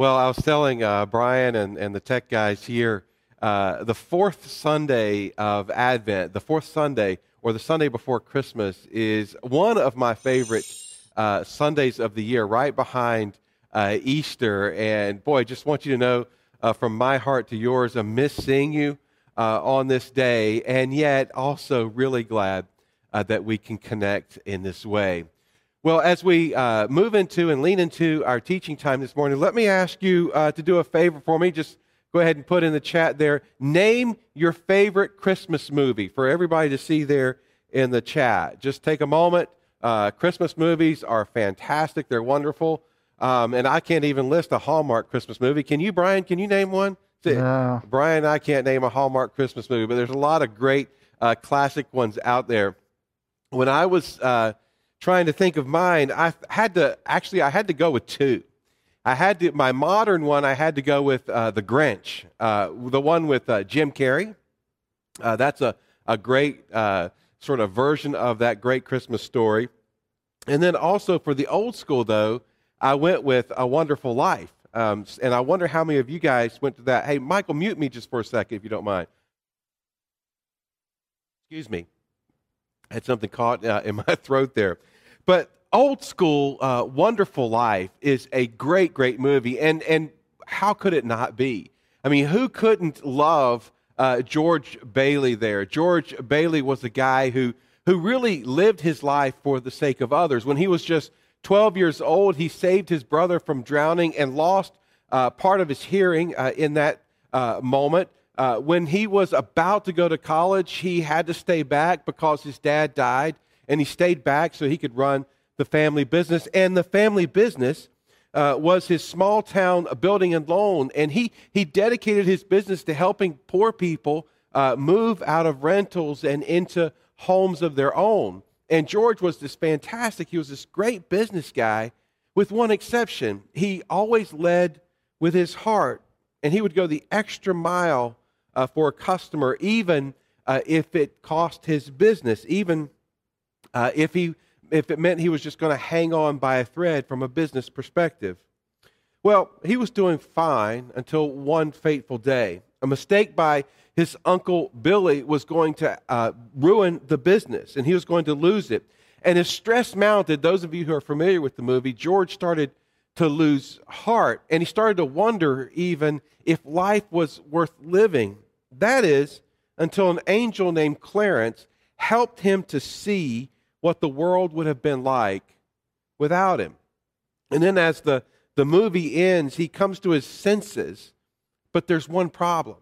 Well, I was telling uh, Brian and, and the tech guys here uh, the fourth Sunday of Advent, the fourth Sunday or the Sunday before Christmas, is one of my favorite uh, Sundays of the year, right behind uh, Easter. And boy, I just want you to know uh, from my heart to yours, I miss seeing you uh, on this day, and yet also really glad that we can connect in this way. Well, as we uh, move into and lean into our teaching time this morning, let me ask you uh, to do a favor for me. Just go ahead and put in the chat there. Name your favorite Christmas movie for everybody to see there in the chat. Just take a moment. Uh, Christmas movies are fantastic, they're wonderful. Um, and I can't even list a Hallmark Christmas movie. Can you, Brian? Can you name one? No. Brian, I can't name a Hallmark Christmas movie, but there's a lot of great uh, classic ones out there. When I was uh, trying to think of mine, I had to actually I had to go with two. I had to my modern one. I had to go with uh, the Grinch, uh, the one with uh, Jim Carrey. Uh, that's a a great uh, sort of version of that great Christmas story. And then also for the old school though, I went with A Wonderful Life. Um, and I wonder how many of you guys went to that. Hey, Michael, mute me just for a second if you don't mind. Excuse me. I had something caught uh, in my throat there. But old school, uh, Wonderful Life is a great, great movie. And, and how could it not be? I mean, who couldn't love uh, George Bailey there? George Bailey was a guy who, who really lived his life for the sake of others. When he was just 12 years old, he saved his brother from drowning and lost uh, part of his hearing uh, in that uh, moment. Uh, when he was about to go to college, he had to stay back because his dad died and he stayed back so he could run the family business. And the family business uh, was his small town building and loan. And he, he dedicated his business to helping poor people uh, move out of rentals and into homes of their own. And George was this fantastic, he was this great business guy, with one exception. He always led with his heart, and he would go the extra mile uh, for a customer, even uh, if it cost his business, even uh, if, he, if it meant he was just going to hang on by a thread from a business perspective. Well, he was doing fine until one fateful day. A mistake by his uncle Billy was going to uh, ruin the business, and he was going to lose it. And as stress mounted, those of you who are familiar with the movie, George started to lose heart, and he started to wonder even if life was worth living. That is, until an angel named Clarence helped him to see what the world would have been like without him. And then as the, the movie ends, he comes to his senses, but there's one problem.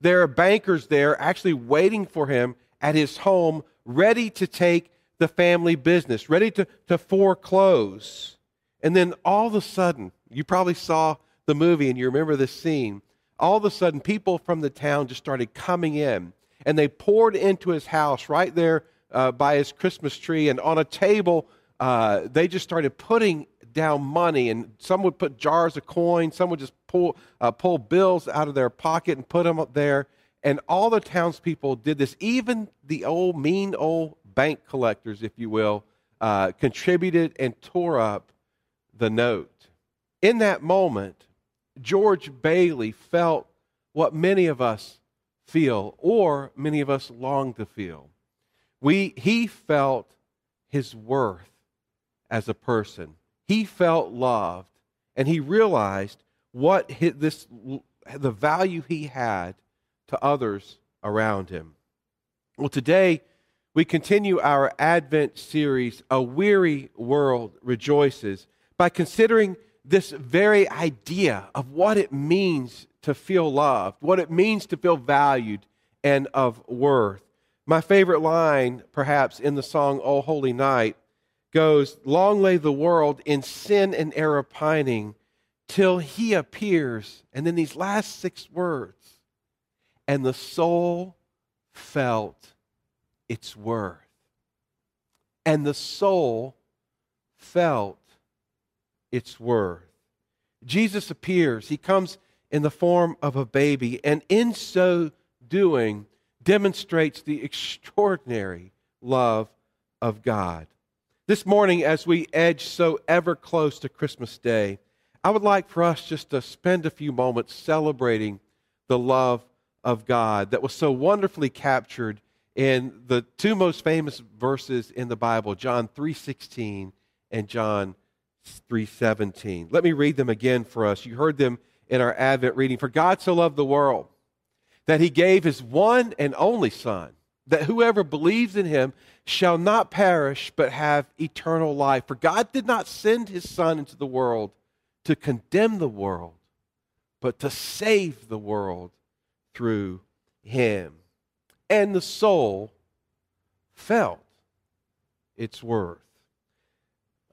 There are bankers there actually waiting for him at his home, ready to take the family business, ready to, to foreclose. And then all of a sudden, you probably saw the movie and you remember this scene. All of a sudden, people from the town just started coming in and they poured into his house right there uh, by his Christmas tree, and on a table, uh, they just started putting down money, and some would put jars of coin, some would just pull uh, pull bills out of their pocket and put them up there, and all the townspeople did this. Even the old mean old bank collectors, if you will, uh, contributed and tore up the note. In that moment, George Bailey felt what many of us feel, or many of us long to feel. We, he felt his worth as a person. He felt loved, and he realized what his, this, the value he had to others around him. Well, today we continue our Advent series, A Weary World Rejoices, by considering this very idea of what it means to feel loved, what it means to feel valued and of worth. My favorite line, perhaps, in the song O Holy Night goes, Long lay the world in sin and error pining till he appears. And then these last six words, and the soul felt its worth. And the soul felt its worth. Jesus appears. He comes in the form of a baby, and in so doing, demonstrates the extraordinary love of God. This morning, as we edge so ever close to Christmas Day, I would like for us just to spend a few moments celebrating the love of God that was so wonderfully captured in the two most famous verses in the Bible, John 3:16 and John 3:17. Let me read them again for us. You heard them in our Advent reading. For God so loved the world that he gave his one and only son, that whoever believes in him shall not perish but have eternal life. For God did not send his son into the world to condemn the world, but to save the world through him. And the soul felt its worth.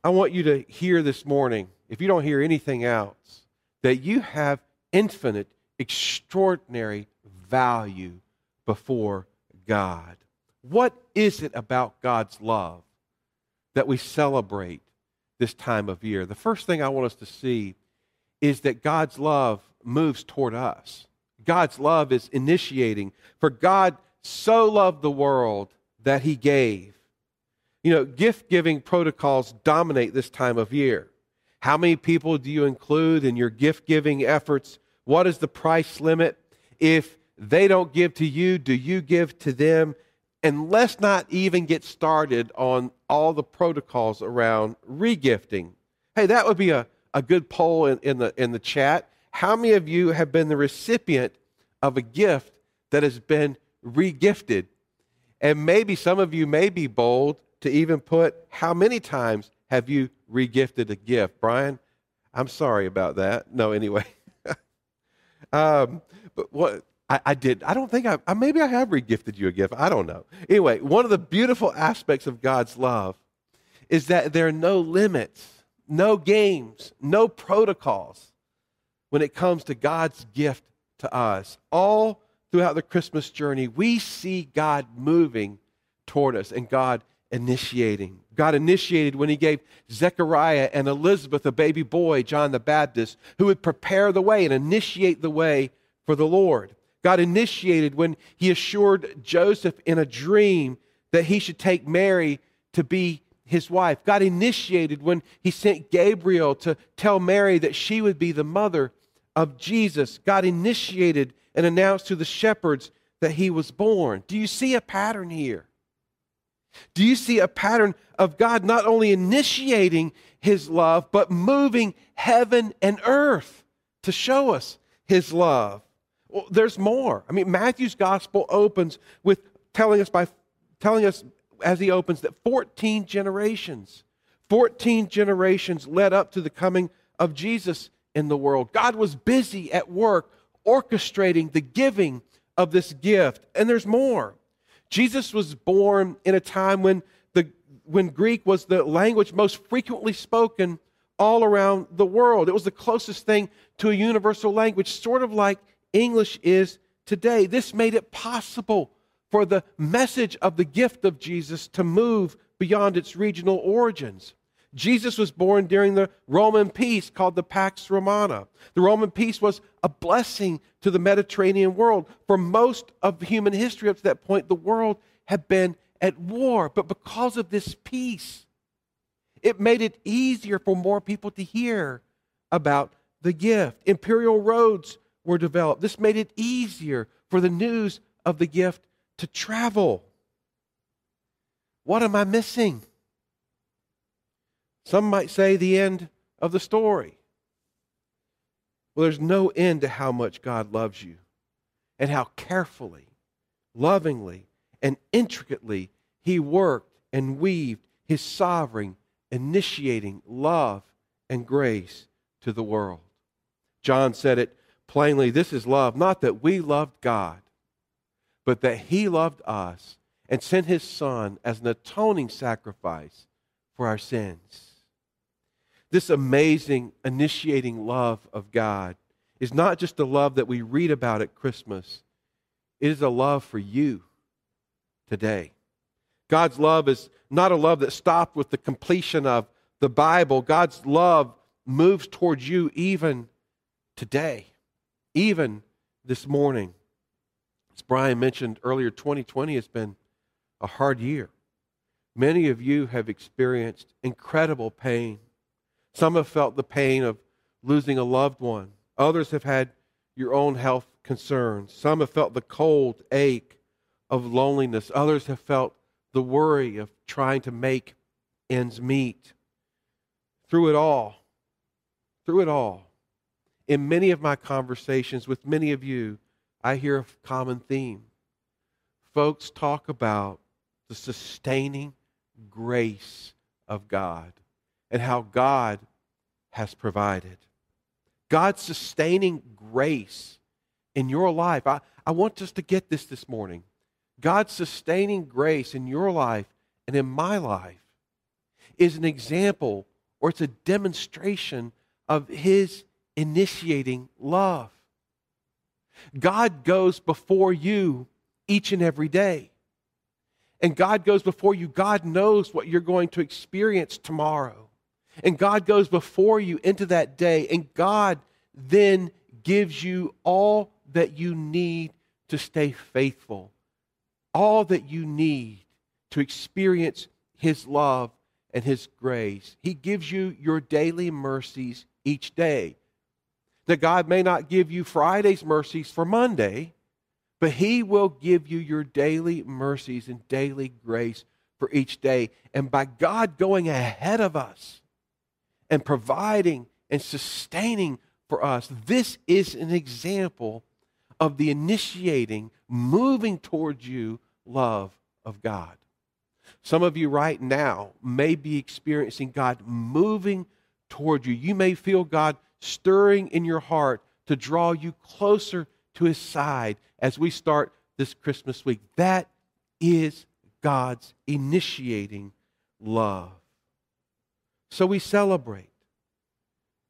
I want you to hear this morning, if you don't hear anything else, that you have infinite, extraordinary value before God. What is it about God's love that we celebrate this time of year? The first thing I want us to see is that God's love moves toward us. God's love is initiating. For God so loved the world that he gave. You know, gift giving protocols dominate this time of year. How many people do you include in your gift giving efforts? What is the price limit? If they don't give to you, do you give to them? And let's not even get started on all the protocols around regifting. Hey, that would be a, a good poll in, in, the, in the chat. How many of you have been the recipient of a gift that has been regifted? And maybe some of you may be bold to even put how many times have you regifted a gift? Brian, I'm sorry about that. No, anyway. um, but what I, I, did, I don't think I, I, maybe I have regifted you a gift. I don't know. Anyway, one of the beautiful aspects of God's love is that there are no limits, no games, no protocols when it comes to God's gift to us. All throughout the Christmas journey, we see God moving toward us and God initiating. God initiated when he gave Zechariah and Elizabeth a baby boy, John the Baptist, who would prepare the way and initiate the way for the Lord. God initiated when he assured Joseph in a dream that he should take Mary to be his wife. God initiated when he sent Gabriel to tell Mary that she would be the mother of Jesus. God initiated and announced to the shepherds that he was born. Do you see a pattern here? Do you see a pattern of God not only initiating his love, but moving heaven and earth to show us his love? Well, there's more. I mean, Matthew's gospel opens with telling us by telling us as he opens that 14 generations, 14 generations led up to the coming of Jesus in the world. God was busy at work orchestrating the giving of this gift. And there's more. Jesus was born in a time when, the, when Greek was the language most frequently spoken all around the world. It was the closest thing to a universal language, sort of like English is today. This made it possible for the message of the gift of Jesus to move beyond its regional origins. Jesus was born during the Roman peace called the Pax Romana. The Roman peace was a blessing to the Mediterranean world. For most of human history up to that point, the world had been at war. But because of this peace, it made it easier for more people to hear about the gift. Imperial roads were developed. This made it easier for the news of the gift to travel. What am I missing? Some might say the end of the story. Well, there's no end to how much God loves you and how carefully, lovingly, and intricately He worked and weaved His sovereign, initiating love and grace to the world. John said it plainly this is love, not that we loved God, but that He loved us and sent His Son as an atoning sacrifice for our sins. This amazing initiating love of God is not just the love that we read about at Christmas, it is a love for you today. God's love is not a love that stopped with the completion of the Bible. God's love moves towards you even today, even this morning. As Brian mentioned earlier, 2020 has been a hard year. Many of you have experienced incredible pain some have felt the pain of losing a loved one. Others have had your own health concerns. Some have felt the cold ache of loneliness. Others have felt the worry of trying to make ends meet. Through it all, through it all, in many of my conversations with many of you, I hear a common theme. Folks talk about the sustaining grace of God and how God has provided. God's sustaining grace in your life. I, I want us to get this this morning. God's sustaining grace in your life and in my life is an example or it's a demonstration of His initiating love. God goes before you each and every day. And God goes before you. God knows what you're going to experience tomorrow. And God goes before you into that day. And God then gives you all that you need to stay faithful, all that you need to experience His love and His grace. He gives you your daily mercies each day. That God may not give you Friday's mercies for Monday, but He will give you your daily mercies and daily grace for each day. And by God going ahead of us and providing and sustaining for us, this is an example of the initiating, moving towards you love of God. Some of you right now may be experiencing God moving toward you. You may feel God stirring in your heart to draw you closer to his side as we start this Christmas week. That is God's initiating love. So we celebrate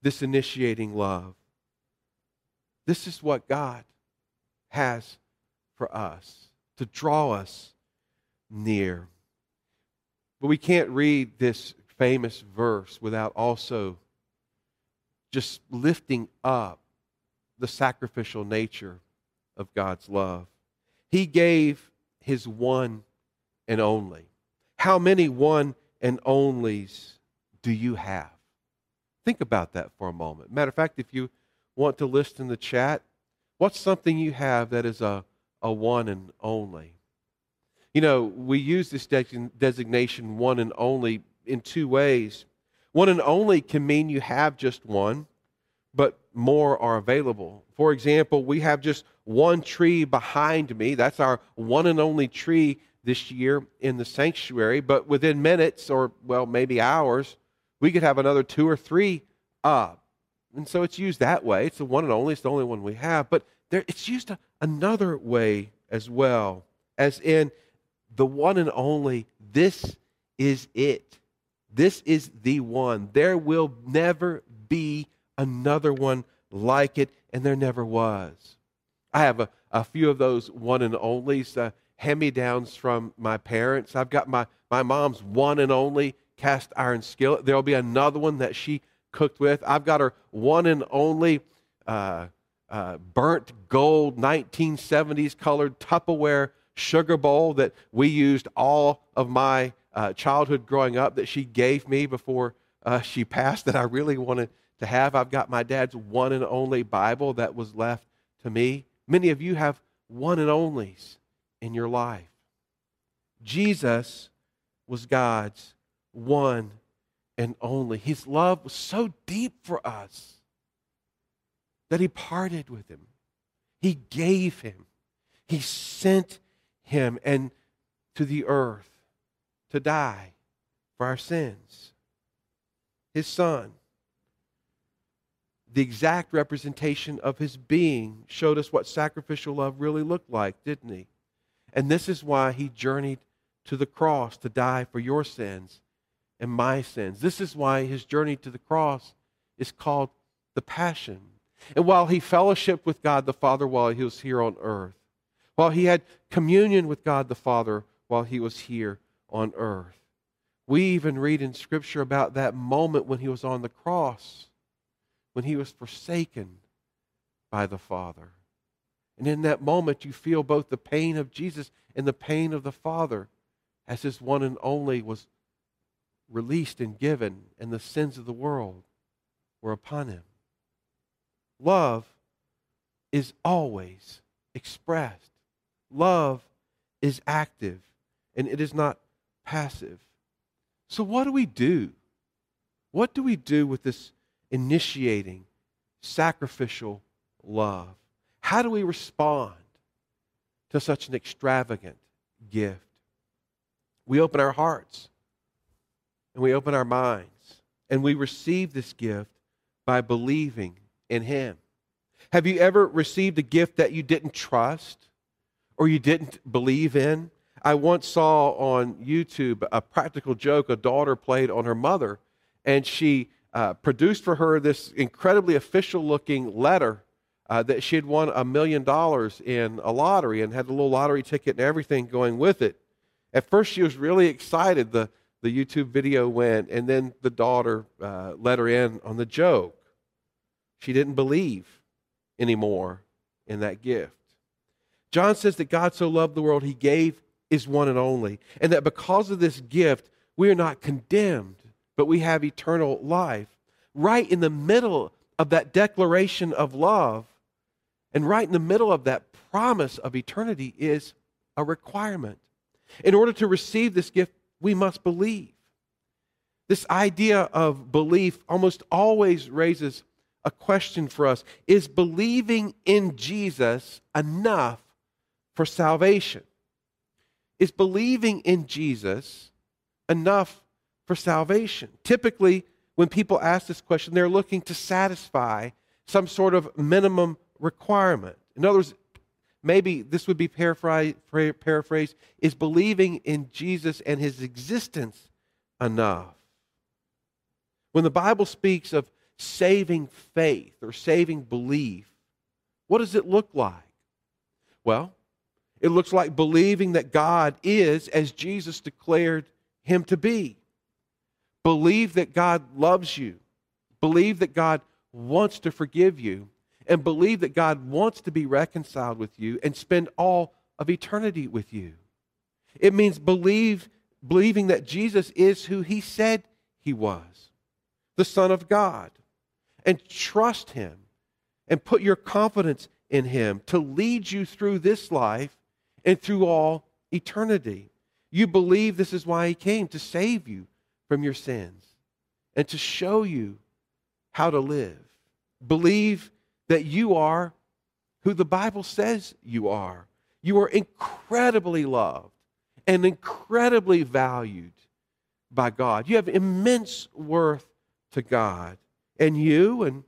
this initiating love. This is what God has for us to draw us near. But we can't read this famous verse without also just lifting up the sacrificial nature of God's love. He gave his one and only. How many one and onlys do you have? Think about that for a moment. Matter of fact, if you want to list in the chat, what's something you have that is a, a one and only? You know, we use this designation one and only in two ways. One and only can mean you have just one, but more are available. For example, we have just one tree behind me. That's our one and only tree this year in the sanctuary. But within minutes, or well, maybe hours, we could have another two or three up. And so it's used that way. It's the one and only, it's the only one we have. But there, it's used another way as well, as in the one and only, this is it. This is the one. There will never be another one like it, and there never was. I have a, a few of those one and onlys, uh, hand me downs from my parents. I've got my, my mom's one and only cast iron skillet. There'll be another one that she cooked with. I've got her one and only uh, uh, burnt gold 1970s colored Tupperware sugar bowl that we used all of my uh, childhood growing up that she gave me before uh, she passed that I really wanted to have. I've got my dad's one and only Bible that was left to me. Many of you have one and onlys in your life. Jesus was God's one and only. His love was so deep for us that he parted with him. He gave him. He sent him and to the earth to die for our sins. His son the exact representation of his being, showed us what sacrificial love really looked like, didn't he? And this is why he journeyed to the cross to die for your sins and my sins. This is why his journey to the cross is called the Passion. And while he fellowshiped with God the Father while he was here on earth, while he had communion with God the Father while he was here on earth, we even read in Scripture about that moment when he was on the cross when he was forsaken by the Father. And in that moment, you feel both the pain of Jesus and the pain of the Father as his one and only was released and given, and the sins of the world were upon him. love is always expressed. Love is active and it is not passive. So, what do we do? What do we do with this initiating, sacrificial love? How do we respond to such an extravagant gift? We open our hearts and we open our minds and we receive this gift by believing in Him. Have you ever received a gift that you didn't trust or you didn't believe in? I once saw on YouTube a practical joke a daughter played on her mother, and she uh, produced for her this incredibly official looking letter uh, that she had won a million dollars in a lottery and had a little lottery ticket and everything going with it. At first, she was really excited. The, the YouTube video went, and then the daughter uh, let her in on the joke. She didn't believe anymore in that gift. John says that God so loved the world, he gave is one and only. And that because of this gift, we are not condemned, but we have eternal life. Right in the middle of that declaration of love, and right in the middle of that promise of eternity is a requirement. In order to receive this gift, we must believe. This idea of belief almost always raises a question for us Is believing in Jesus enough for salvation? Is believing in Jesus enough for salvation? Typically, when people ask this question, they're looking to satisfy some sort of minimum requirement. In other words, maybe this would be paraphrased, is believing in Jesus and his existence enough? When the Bible speaks of saving faith or saving belief, what does it look like? Well, it looks like believing that God is as Jesus declared him to be. Believe that God loves you. Believe that God wants to forgive you. And believe that God wants to be reconciled with you and spend all of eternity with you. It means believe, believing that Jesus is who he said he was, the Son of God. And trust him and put your confidence in him to lead you through this life and through all eternity. You believe this is why he came to save you from your sins and to show you how to live. Believe that you are who the Bible says you are. You are incredibly loved and incredibly valued by God. You have immense worth to God. And you and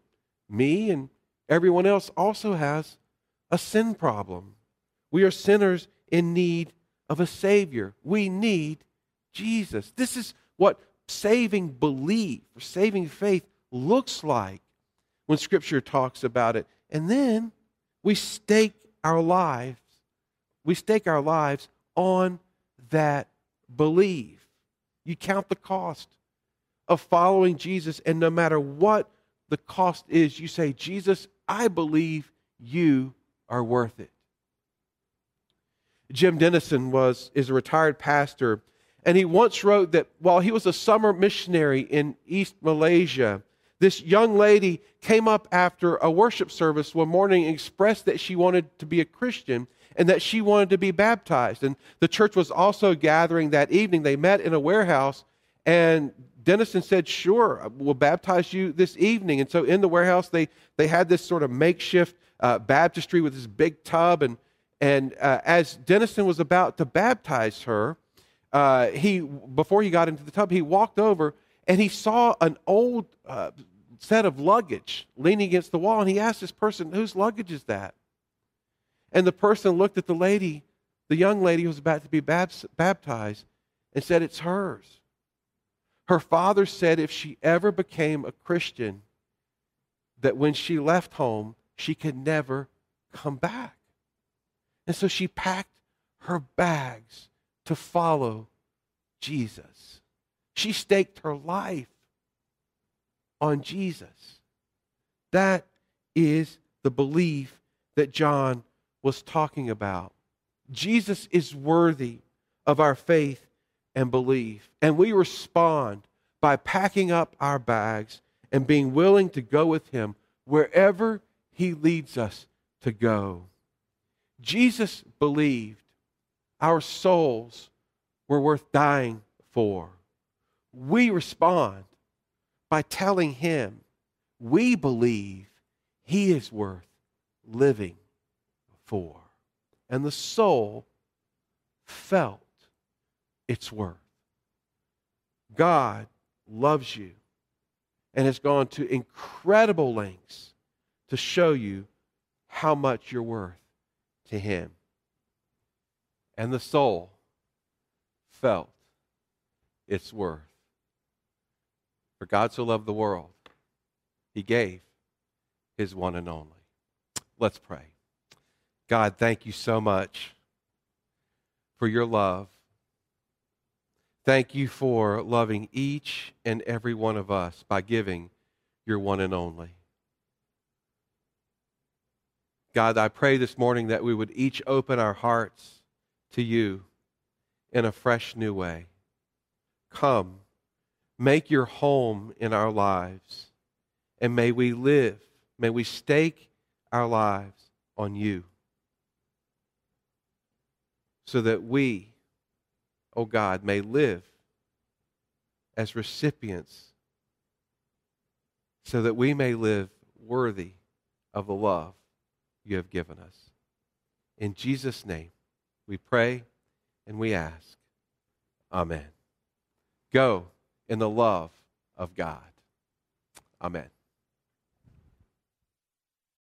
me and everyone else also has a sin problem. We are sinners in need of a Savior. We need Jesus. This is what saving belief or saving faith looks like when Scripture talks about it. And then we stake our lives, we stake our lives on that belief. You count the cost of following Jesus, and no matter what the cost is, you say, Jesus, I believe you are worth it. Jim Denison was, is a retired pastor, and he once wrote that while he was a summer missionary in East Malaysia, this young lady came up after a worship service one morning and expressed that she wanted to be a Christian and that she wanted to be baptized. And the church was also gathering that evening. They met in a warehouse, and Denison said, Sure, we'll baptize you this evening. And so in the warehouse, they, they had this sort of makeshift uh, baptistry with this big tub. And, and uh, as Denison was about to baptize her, uh, he, before he got into the tub, he walked over and he saw an old uh, set of luggage leaning against the wall. And he asked this person, Whose luggage is that? And the person looked at the lady, the young lady who was about to be baptized, and said, It's hers. Her father said if she ever became a Christian, that when she left home, she could never come back. And so she packed her bags to follow Jesus. She staked her life on Jesus. That is the belief that John was talking about. Jesus is worthy of our faith and belief. And we respond by packing up our bags and being willing to go with him wherever he leads us to go. Jesus believed our souls were worth dying for. We respond by telling him we believe he is worth living for. And the soul felt its worth. God loves you and has gone to incredible lengths to show you how much you're worth to Him. And the soul felt its worth. For God so loved the world, He gave His one and only. Let's pray. God, thank you so much for your love. Thank you for loving each and every one of us by giving your one and only. God, I pray this morning that we would each open our hearts to you in a fresh new way. Come, make your home in our lives, and may we live, may we stake our lives on you so that we, oh God, may live as recipients, so that we may live worthy of the love you have given us. In Jesus' name, we pray and we ask. Amen. Go in the love of God. Amen.